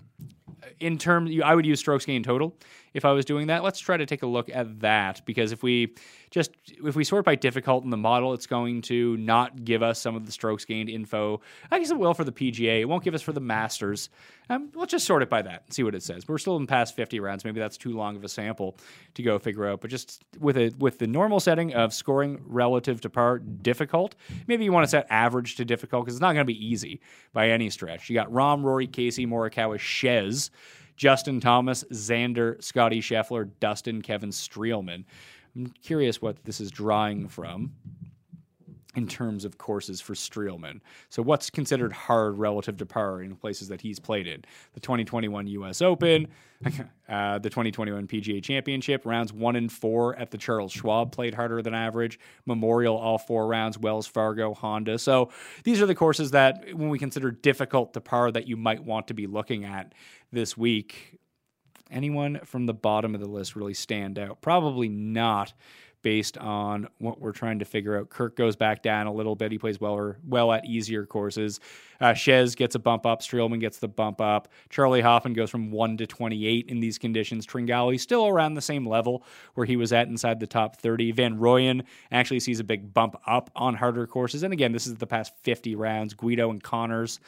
in terms, I would use strokes gained total if I was doing that. Let's try to take a look at that because if we just if we sort by difficult in the model, it's going to not give us some of the strokes gained info. I guess it will for the PGA. It won't give us for the Masters. Um, let's just sort it by that and see what it says. We're still in past 50 rounds. Maybe that's too long of a sample to go figure out. But just with a with the normal setting of scoring relative to par difficult, maybe you want to set average to difficult because it's not going to be easy by any stretch. You got Rahm, Rory, Casey, Morikawa, Chez. Justin Thomas, Xander, Scottie Scheffler, Dustin, Kevin Streelman. I'm curious what this is drawing from in terms of courses for Streelman. So, what's considered hard relative to par in places that he's played in? The 2021 U.S. Open, <laughs> uh, the 2021 PGA Championship, rounds one and four at the Charles Schwab played harder than average. Memorial, all four rounds, Wells Fargo, Honda. So, these are the courses that, when we consider difficult to par, that you might want to be looking at this week. Anyone from the bottom of the list really stand out? Probably not based on what we're trying to figure out. Kirk goes back down a little bit. He plays well or well at easier courses. Uh, Chez gets a bump up. Streelman gets the bump up. Charley Hoffman goes from 1 to 28 in these conditions. Tringale still around the same level where he was at inside the top 30. Van Rooyen actually sees a big bump up on harder courses. And again, this is the past 50 rounds. Higgo and Conners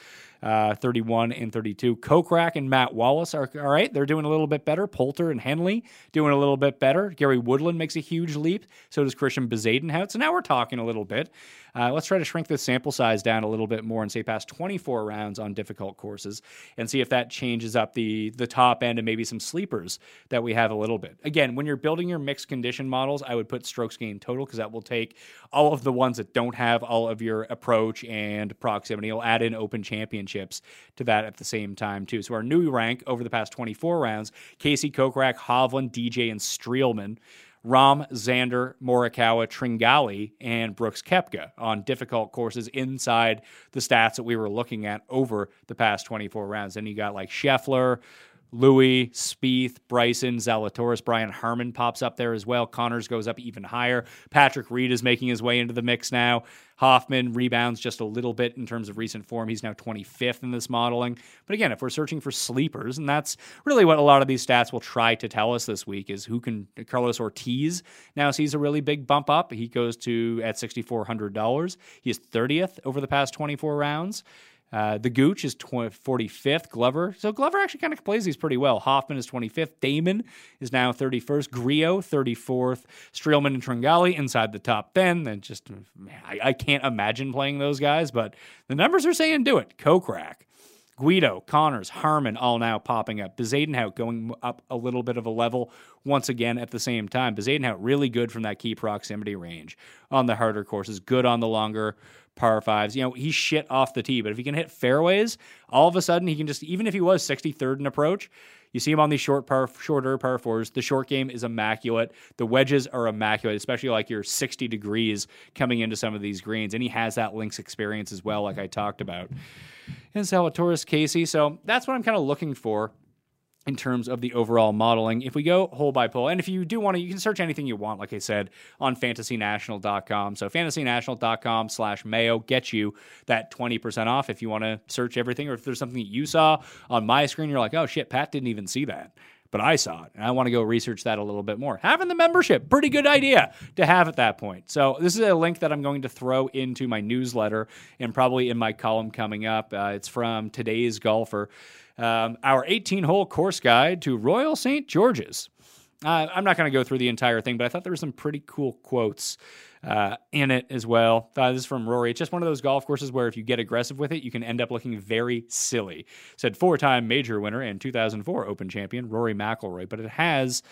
uh, 31 and 32. Kokrak and Matt Wallace are all right. They're doing a little bit better. Poulter and Henley doing a little bit better. Gary Woodland makes a huge leap. So does Christian Bezuidenhout. So now we're talking a little bit. Uh, let's try to shrink the sample size down a little bit more and say past 24 rounds on difficult courses and see if that changes up the the top end and maybe some sleepers that we have a little bit. Again, when you're building your mixed condition models, I would put strokes gained total because that will take all of the ones that don't have all of your approach and proximity. You'll add in open championships to that at the same time too. So our new rank over the past 24 rounds: Casey Kokrak, Hovland, DJ, and Streelman. Rahm, Xander, Morikawa, Tringale, and Brooks Koepka on difficult courses inside the stats that we were looking at over the past 24 rounds. Then you got like Scheffler, Louis, Spieth, Bryson, Zalatoris, Brian Harman pops up there as well. Conners goes up even higher. Patrick Reed is making his way into the mix now. Hoffman rebounds just a little bit in terms of recent form. He's now 25th in this modeling. But again, if we're searching for sleepers, and that's really what a lot of these stats will try to tell us this week is who can Carlos Ortiz now sees a really big bump up. He goes to at $6,400. He is 30th over the past 24 rounds. Uh, the Gooch is 20, 45th. Glover. So Glover actually kind of plays these pretty well. Hoffman is 25th. Dahmen is now 31st. Grillo, 34th. Streelman and Tringale inside the top 10. And just, man, I, I, can't imagine playing those guys, but the numbers are saying do it. Kokrak. Higgo, Conners, Harman all now popping up. Bezuidenhout going up a little bit of a level once again at the same time. Bezuidenhout really good from that key proximity range on the harder courses, good on the longer par fives. You know, he's shit off the tee, but if he can hit fairways, all of a sudden he can just, even if he was 63rd in approach, you see him on these short par, shorter par fours. The short game is immaculate. The wedges are immaculate, especially like you're 60 degrees coming into some of these greens. And he has that links experience as well, like I talked about. And Zalatoris Casey. So that's what I'm kind of looking for in terms of the overall modeling. If we go hole by hole, and if you do want to, you can search anything you want, like I said, on fantasynational.com. So fantasynational.com slash mayo gets you that 20% off if you want to search everything, or if there's something that you saw on my screen, you're like, oh shit, Pat didn't even see that. but I saw it and I want to go research that a little bit more. Having the membership, pretty good idea to have at that point. So this is a link that I'm going to throw into my newsletter and probably in my column coming up. Uh, it's from today's golfer. Um, our 18 hole course guide to Royal St. George's. Uh, I'm not going to go through the entire thing, but I thought there were some pretty cool quotes uh, in it as well. Uh, this is from Rory. It's just one of those golf courses where if you get aggressive with it, you can end up looking very silly. Said four time major winner and 2004 Open champion Rory McIlroy, but it has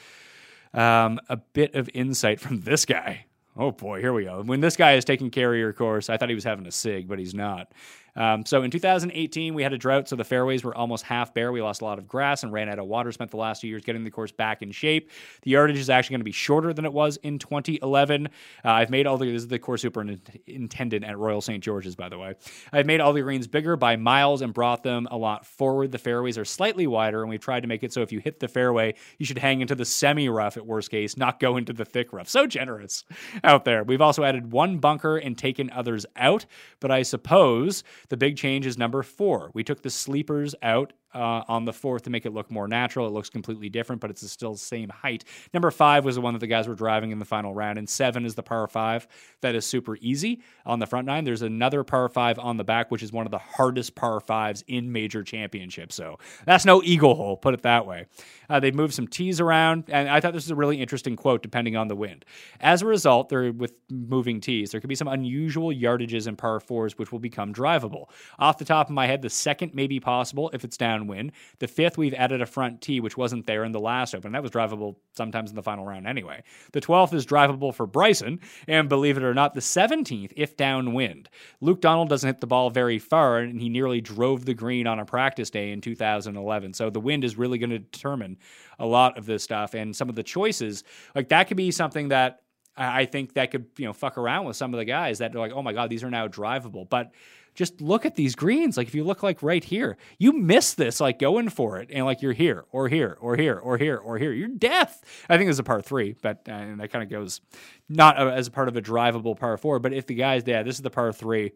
um, a bit of insight from this guy. Oh boy, here we go. When this guy is taking of course, I thought he was having a sig, but he's not. Um, so in 2018, we had a drought, so the fairways were almost half bare. We lost a lot of grass and ran out of water. Spent the last two years getting the course back in shape. The yardage is actually going to be shorter than it was in 2011. Uh, I've made all the this is the course superintendent at Royal St. George's, by the way. I've made all the greens bigger by miles and brought them a lot forward. The fairways are slightly wider, and we've tried to make it so if you hit the fairway, you should hang into the semi rough at worst case, not go into the thick rough. So generous out there. We've also added one bunker and taken others out, but I suppose the big change is number four. We took the sleepers out uh, on the fourth to make it look more natural. It looks completely different, but it's still the same height. Number five was the one that the guys were driving in the final round, and seven is the par five that is super easy on the front nine. There's another par five on the back, which is one of the hardest par fives in major championships. So that's no eagle hole, put it that way. Uh, they've moved some tees around, and I thought this was a really interesting quote, depending on the wind. As a result, there with moving tees, there could be some unusual yardages in par fours, which will become drivable. Off the top of my head, the second may be possible if it's downwind. The fifth, we've added a front tee, which wasn't there in the last Open. That was drivable sometimes in the final round anyway. The 12th is drivable for Bryson, and believe it or not, the 17th, if downwind. Luke Donald doesn't hit the ball very far, and he nearly drove the green on a practice day in 2011. So the wind is really going to determine a lot of this stuff, and some of the choices, like that could be something that I think that could, you know, fuck around with some of the guys that are like, oh my God, these are now drivable. But just look at these greens. Like if you look like right here, you miss this, like going for it, and like you're here or here or here or here or here. You're death. I think it's a par three, but uh, and that kind of goes not as a part of a drivable par four. But if the guys, yeah, this is the par three.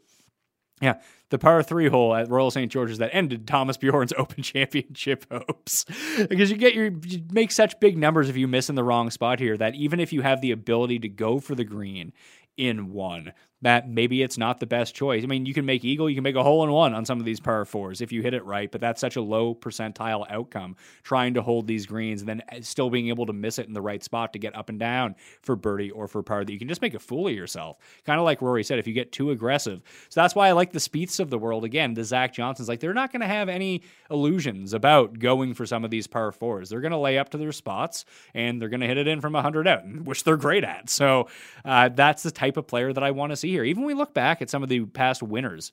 Yeah, the par three hole at Royal St. George's that ended Thomas Bjorn's <laughs> Open Championship hopes. <laughs> because you get your you make such big numbers if you miss in the wrong spot here that even if you have the ability to go for the green in one, that maybe it's not the best choice. I mean, you can make eagle, you can make a hole in one on some of these par fours if you hit it right, but that's such a low percentile outcome trying to hold these greens and then uh, still being able to miss it in the right spot to get up and down for birdie or for par that you can just make a fool of yourself. Kind of like Rory said, if you get too aggressive. So that's why I like the Spieths of the world. Again, the Zach Johnsons, like they're not going to have any illusions about going for some of these par fours. They're going to lay up to their spots and they're going to hit it in from 100 out, which they're great at. So uh, that's the type of player that I want to see Even we look back at some of the past winners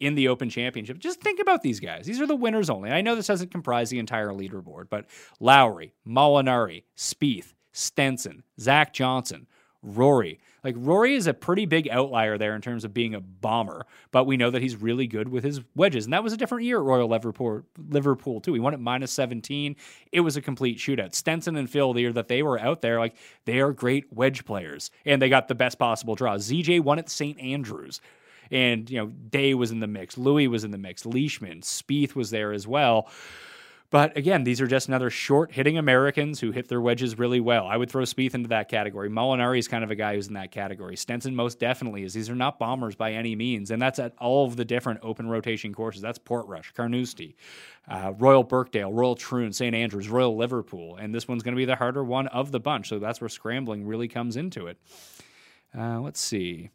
in the Open Championship, just think about these guys. These are the winners only. I know this doesn't comprise the entire leaderboard, but Lowry, Molinari, Spieth, Stenson, Zach Johnson, Rory. Like Rory is a pretty big outlier there in terms of being a bomber, but we know that he's really good with his wedges. And that was a different year at Royal Liverpool, Liverpool too. He won at minus 17. It was a complete shootout. Stenson and Phil, the year that they were out there, like they are great wedge players, and they got the best possible draw. ZJ won at St. Andrews. And, you know, Day was in the mix. Louis was in the mix. Leishman, Spieth was there as well. But again, these are just another short hitting Americans who hit their wedges really well. I would throw Spieth into that category. Molinari is kind of a guy who's in that category. Stenson most definitely is. These are not bombers by any means, and that's at all of the different open rotation courses. That's Portrush, Carnoustie, uh, Royal Birkdale, Royal Troon, St Andrews, Royal Liverpool, and this one's going to be the harder one of the bunch. So that's where scrambling really comes into it. Uh, let's see.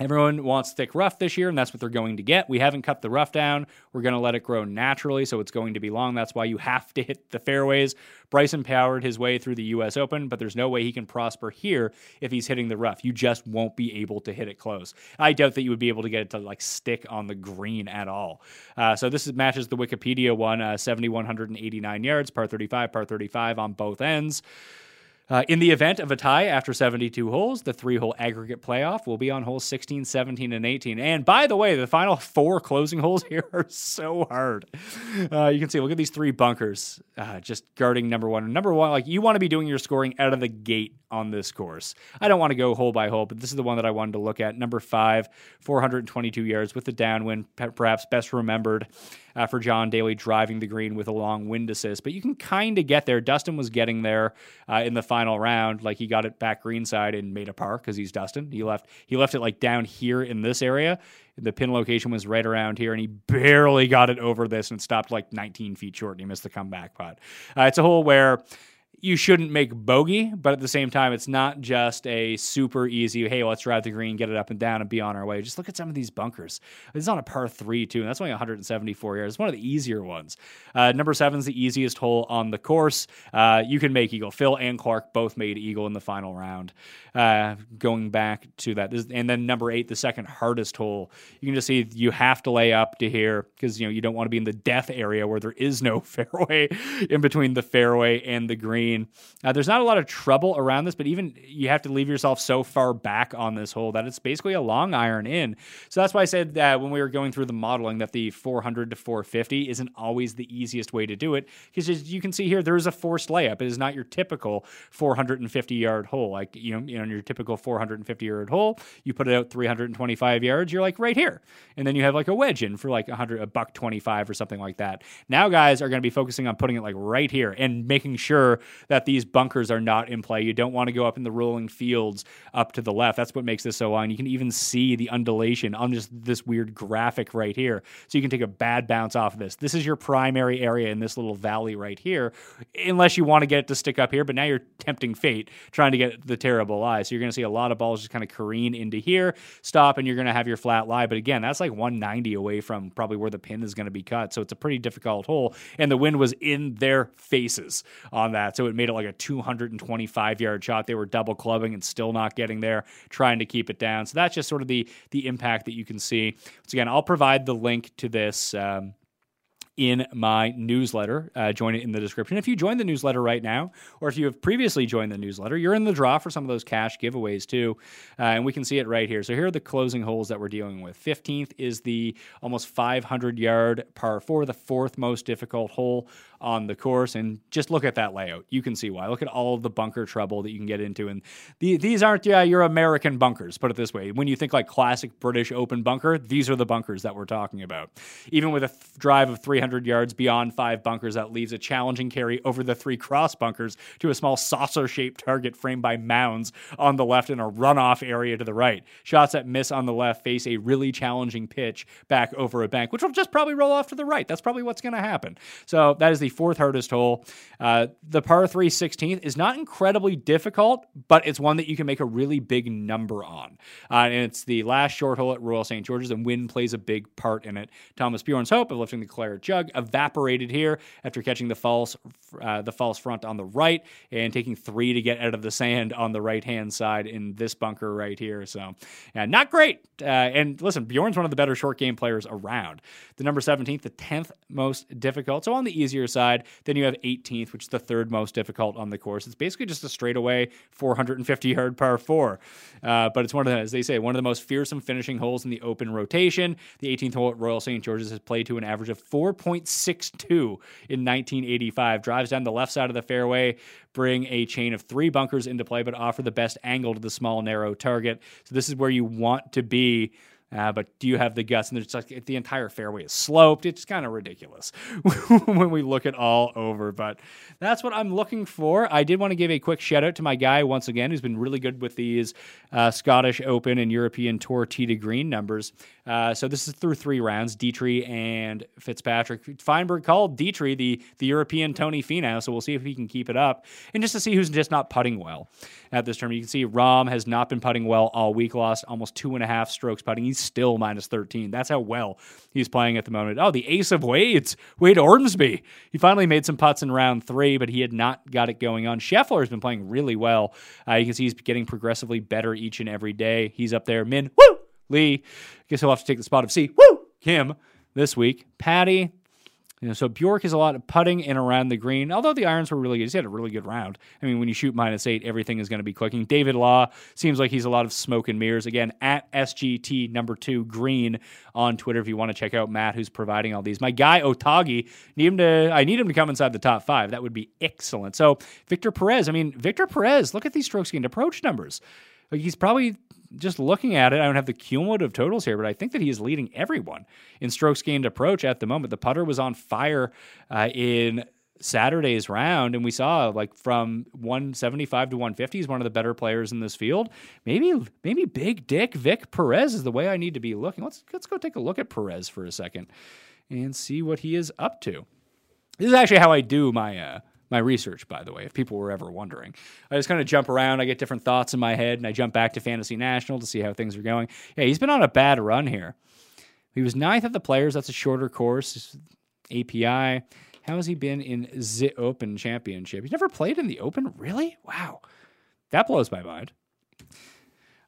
Everyone wants thick rough this year, and that's what they're going to get. We haven't cut the rough down. We're going to let it grow naturally, so it's going to be long. That's why you have to hit the fairways. Bryson powered his way through the U.S. Open, but there's no way he can prosper here if he's hitting the rough. You just won't be able to hit it close. I doubt that you would be able to get it to like stick on the green at all. Uh, so this is, matches the Wikipedia one, uh, 7,189 yards, par 35, par 35 on both ends. Uh, in the event of a tie after 72 holes, the three hole aggregate playoff will be on holes 16, 17, and 18. And by the way, the final <laughs> four closing holes <laughs> here are so hard. Uh, you can see, look at these three bunkers uh, just guarding number one. Number one, like you want to be doing your scoring out of the gate on this course. I don't want to go hole by hole, but this is the one that I wanted to look at. Number five, 422 yards with the downwind, perhaps best remembered uh, for John Daly driving the green with a long wind assist. But you can kind of get there. Dustin was getting there uh, in the final round. Like he got it back greenside and made a par because he's Dustin. He left he left it like down here in this area. The pin location was right around here, and he barely got it over this and stopped like 19 feet short, and he missed the comeback putt. Uh, it's a hole where you shouldn't make bogey, but at the same time, it's not just a super easy, hey, let's drive the green, get it up and down, and be on our way. Just look at some of these bunkers. Is on a par three, too, and that's only 174 yards. It's one of the easier ones. Uh, number seven is the easiest hole on the course. Uh, you can make eagle. Phil and Clark both made eagle in the final round. Uh, going back to that, and then number eight, the second hardest hole. You can just see you have to lay up to here because you know you don't want to be in the death area where there is no <laughs> fairway in between the fairway and the green. Uh, there's not a lot of trouble around this, but even you have to leave yourself so far back on this hole that it's basically a long iron in. So that's why I said that when we were going through the modeling that the 400 to 450 isn't always the easiest way to do it because as you can see here, there is a forced layup. It is not your typical 450 yard hole. Like you know, know, your typical 450 yard hole, you put it out 325 yards, you're like right here, and then you have like a wedge in for like 100, a buck 25 or something like that. Now guys are going to be focusing on putting it like right here and making sure that these bunkers are not in play. You don't want to go up in the rolling fields up to the left. That's what makes this so long. You can even see the undulation on just this weird graphic right here. So you can take a bad bounce off of this. This is your primary area in this little valley right here, unless you want to get it to stick up here. But now you're tempting fate trying to get the terrible lie. So you're going to see a lot of balls just kind of careen into here, stop, and you're going to have your flat lie. But again, that's like 190 away from probably where the pin is going to be cut. So it's a pretty difficult hole. And the wind was in their faces on that. So it made it like a 225 yard shot. They were double clubbing and still not getting there, trying to keep it down. So that's just sort of the the impact that you can see. Once again, I'll provide the link to this. Um, in my newsletter. Uh, join it in the description. If you join the newsletter right now, or if you have previously joined the newsletter, you're in the draw for some of those cash giveaways too. Uh, and we can see it right here. So here are the closing holes that we're dealing with. 15th is the almost 500 yard par four, the fourth most difficult hole on the course. And just look at that layout. You can see why. Look at all the bunker trouble that you can get into. And the, these aren't yeah, your American bunkers, put it this way. When you think like classic British open bunker, these are the bunkers that we're talking about. Even with a th- drive of 300 yards beyond five bunkers, that leaves a challenging carry over the three cross bunkers to a small saucer shaped target framed by mounds on the left and a runoff area to the right. Shots that miss on the left face a really challenging pitch back over a bank, which will just probably roll off to the right. That's probably what's going to happen. So that is the fourth hardest hole. Uh, the par 3 16th is not incredibly difficult, but it's one that you can make a really big number on. Uh, and it's the last short hole at Royal St. George's, and wind plays a big part in it. Thomas Bjorn's hope of lifting the claret jug evaporated here after catching the false, uh, the false front on the right and taking three to get out of the sand on the right hand side in this bunker right here. So, yeah, not great. Uh, and listen, Bjorn's one of the better short game players around. The number 17th, the 10th most difficult. So on the easier side, then you have 18th, which is the third most difficult on the course. It's basically just a straightaway 450 yard par four. Uh, but it's one of the, as they say, one of the most fearsome finishing holes in the open rotation. The 18th hole at Royal St. George's has played to an average of 4.62 in 1985. Drives down the left side of the fairway, bring a chain of three bunkers into play, but offer the best angle to the small, narrow target. So this is where you want to be uh, but do you have the guts? And there's like the entire fairway is sloped. It's kind of ridiculous <laughs> when we look at all over. But that's what I'm looking for. I did want to give a quick shout out to my guy once again, who's been really good with these uh, Scottish Open and European Tour tee to green numbers. Uh, so this is through three rounds: Dietrich and Fitzpatrick. Feinberg called Dietrich the the European Tony Finau. So we'll see if he can keep it up, and just to see who's just not putting well at this term. You can see Rom has not been putting well all week. Lost almost two and a half strokes putting. He's still minus 13. That's how well he's playing at the moment. Oh, the ace of Wades, Wade Ormsby. He finally made some putts in round three, but he had not got it going on. Scheffler has been playing really well. Uh, you can see he's getting progressively better each and every day. He's up there. Min, woo! Lee. I guess he'll have to take the spot of C, woo! Kim this week. Patty, you know, so Bjork is a lot of putting in around the green. Although the irons were really good, he's had a really good round. I mean, when you shoot minus eight, everything is going to be clicking. David Law seems like he's a lot of smoke and mirrors. Again, at SGT number two green on Twitter if you want to check out Matt, who's providing all these. My guy Otaegui, need him to. I need him to come inside the top five. That would be excellent. So Victor Perez. I mean, Victor Perez. Look at these strokes gained approach numbers. He's probably just looking at it, I don't have the cumulative totals here, but I think that he is leading everyone in strokes gained approach at the moment. The putter was on fire uh, in Saturday's round, and we saw like from 175 to 150, he's one of the better players in this field. Maybe, maybe Big Dick Vic Perez is the way I need to be looking. Let's let's go take a look at Perez for a second and see what he is up to. This is actually how I do my uh, my research, by the way, if people were ever wondering. I just kind of jump around, I get different thoughts in my head, and I jump back to Fantasy National to see how things are going. Yeah, he's been on a bad run here. He was ninth at the Players. That's a shorter course. API. How has he been in the Open Championship? He's never played in the Open? Really? Wow. That blows my mind.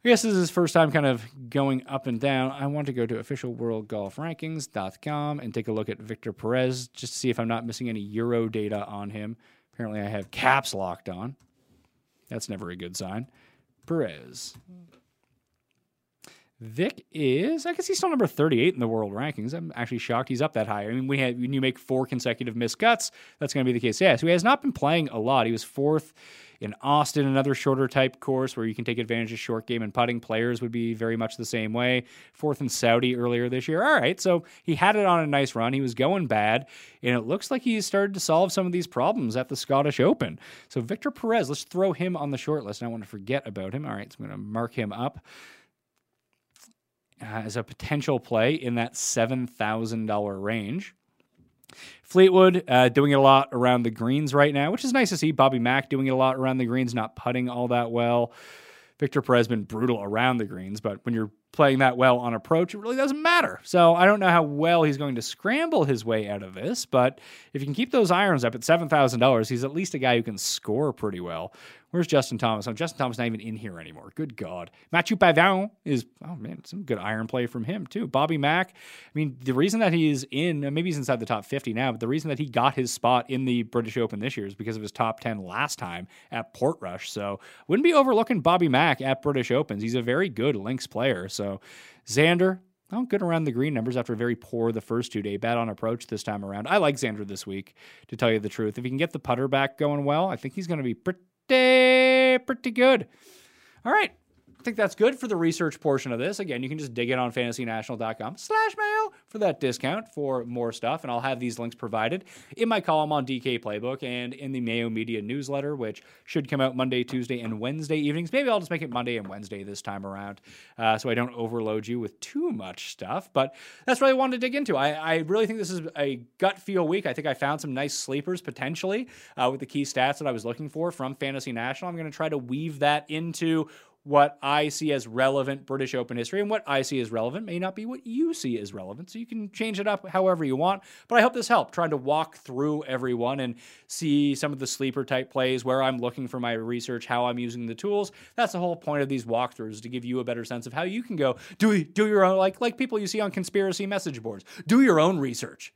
I guess this is his first time kind of going up and down. I want to go to officialworldgolfrankings.com and take a look at Victor Perez just to see if I'm not missing any Euro data on him. Apparently, I have caps locked on. That's never a good sign. Perez. Vic is, I guess he's still number 38 in the world rankings. I'm actually shocked he's up that high. I mean, we when you make four consecutive missed cuts, that's going to be the case. Yeah, so he has not been playing a lot. He was fourth in Austin, another shorter type course where you can take advantage of short game and putting. Players would be very much the same way. Fourth in Saudi earlier this year. All right, so he had it on a nice run. He was going bad, and it looks like he's started to solve some of these problems at the Scottish Open. So Victor Perez, let's throw him on the short list. I don't want to forget about him. All right, so I'm going to mark him up as a potential play in that $7,000 range. Fleetwood uh, doing it a lot around the greens right now, which is nice to see. Bobby Mack doing it a lot around the greens, not putting all that well. Victor Perez been brutal around the greens, but when you're playing that well on approach, it really doesn't matter. So I don't know how well he's going to scramble his way out of this, but if you can keep those irons up at $7,000, he's at least a guy who can score pretty well. Where's Justin Thomas? Oh, Justin Thomas not even in here anymore. Good God. Mathieu Pavon is, oh man, some good iron play from him too. Bobby Mack, I mean, the reason that he's in, maybe he's inside the top 50 now, but the reason that he got his spot in the British Open this year is because of his top 10 last time at Portrush. So wouldn't be overlooking Bobby Mack at British Opens. He's a very good links player. So Xander, Oh, good around the green numbers after very poor the first two day. Bad on approach this time around. I like Xander this week, to tell you the truth. If he can get the putter back going well, I think he's going to be pretty pretty good. All right. Think that's good for the research portion of this. Again, you can just dig it on fantasynational.com slash mayo for that discount for more stuff. And I'll have these links provided in my column on DK Playbook and in the Mayo Media newsletter, which should come out Monday, Tuesday, and Wednesday evenings. Maybe I'll just make it Monday and Wednesday this time around uh, so I don't overload you with too much stuff. But that's what I wanted to dig into. I, I really think this is a gut feel week. I think I found some nice sleepers potentially uh, with the key stats that I was looking for from Fantasy National. I'm going to try to weave that into what I see as relevant British Open history and what I see as relevant may not be what you see as relevant. So you can change it up however you want. But I hope this helped trying to walk through everyone and see some of the sleeper type plays where I'm looking for my research, how I'm using the tools. That's the whole point of these walkthroughs to give you a better sense of how you can go do do your own like like people you see on conspiracy message boards. Do your own research.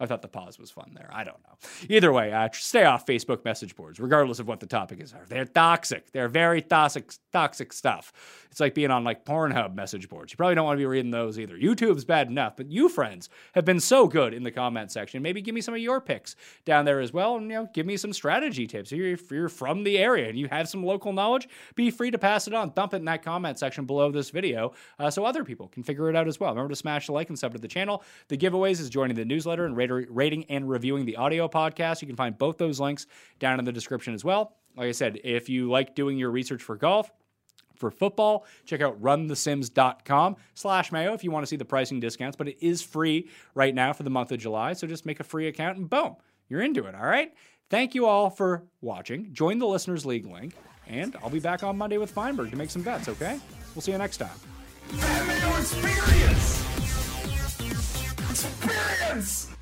I thought the pause was fun there. I don't know. Either way, uh, stay off Facebook message boards, regardless of what the topic is. They're toxic. They're very toxic, toxic stuff. It's like being on like Pornhub message boards. You probably don't want to be reading those either. YouTube's bad enough, but you friends have been so good in the comment section. Maybe give me some of your picks down there as well, and you know, give me some strategy tips. If you're from the area and you have some local knowledge, be free to pass it on. Dump it in that comment section below this video, uh, so other people can figure it out as well. Remember to smash the like and sub to the channel. The giveaways is joining the newsletter and rating and reviewing the audio podcast. You can find both those links down in the description as well. Like I said, if you like doing your research for golf, for football, check out runthesims.com slash mayo if you want to see the pricing discounts, but it is free right now for the month of July. So just make a free account and boom, you're into it. All right. Thank you all for watching. Join the Listeners League link, and I'll be back on Monday with Feinberg to make some bets, okay? We'll see you next time. Experience! Experience!